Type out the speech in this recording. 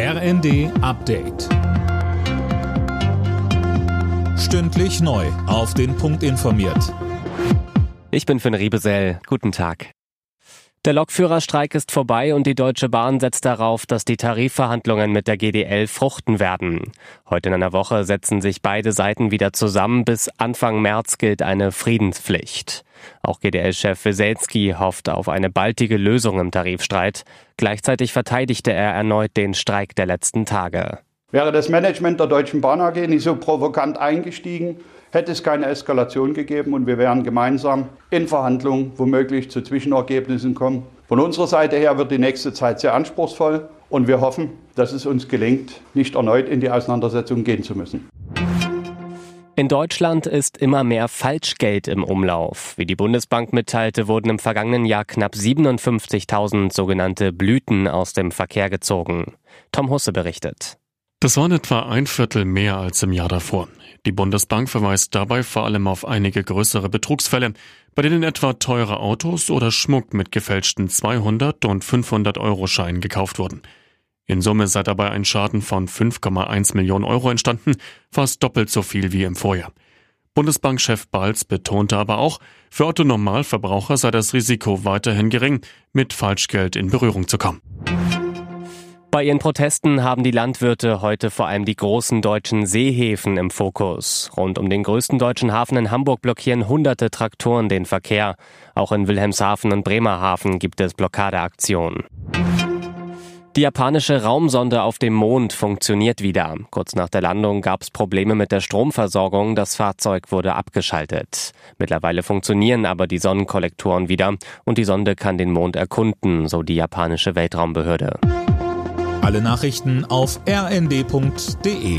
RND Update. Stündlich neu. Auf den Punkt informiert. Ich bin Finn Riebesell. Guten Tag. Der Lokführerstreik ist vorbei und die Deutsche Bahn setzt darauf, dass die Tarifverhandlungen mit der GDL fruchten werden. Heute in einer Woche setzen sich beide Seiten wieder zusammen. Bis Anfang März gilt eine Friedenspflicht. Auch GDL-Chef Weselski hofft auf eine baldige Lösung im Tarifstreit. Gleichzeitig verteidigte er erneut den Streik der letzten Tage. Wäre das Management der Deutschen Bahn AG nicht so provokant eingestiegen, hätte es keine Eskalation gegeben und wir wären gemeinsam in Verhandlungen womöglich zu Zwischenergebnissen kommen. Von unserer Seite her wird die nächste Zeit sehr anspruchsvoll und wir hoffen, dass es uns gelingt, nicht erneut in die Auseinandersetzung gehen zu müssen. In Deutschland ist immer mehr Falschgeld im Umlauf. Wie die Bundesbank mitteilte, wurden im vergangenen Jahr knapp 57.000 sogenannte Blüten aus dem Verkehr gezogen. Tom Husse berichtet. Das waren etwa ein Viertel mehr als im Jahr davor. Die Bundesbank verweist dabei vor allem auf einige größere Betrugsfälle, bei denen etwa teure Autos oder Schmuck mit gefälschten 200 und 500 Euro Scheinen gekauft wurden. In Summe sei dabei ein Schaden von 5,1 Millionen Euro entstanden, fast doppelt so viel wie im Vorjahr. Bundesbankchef Balz betonte aber auch, für Otto Normalverbraucher sei das Risiko weiterhin gering, mit Falschgeld in Berührung zu kommen. Bei ihren Protesten haben die Landwirte heute vor allem die großen deutschen Seehäfen im Fokus. Rund um den größten deutschen Hafen in Hamburg blockieren hunderte Traktoren den Verkehr. Auch in Wilhelmshaven und Bremerhaven gibt es Blockadeaktionen. Die japanische Raumsonde auf dem Mond funktioniert wieder. Kurz nach der Landung gab es Probleme mit der Stromversorgung. Das Fahrzeug wurde abgeschaltet. Mittlerweile funktionieren aber die Sonnenkollektoren wieder und die Sonde kann den Mond erkunden, so die japanische Weltraumbehörde. Alle Nachrichten auf rnd.de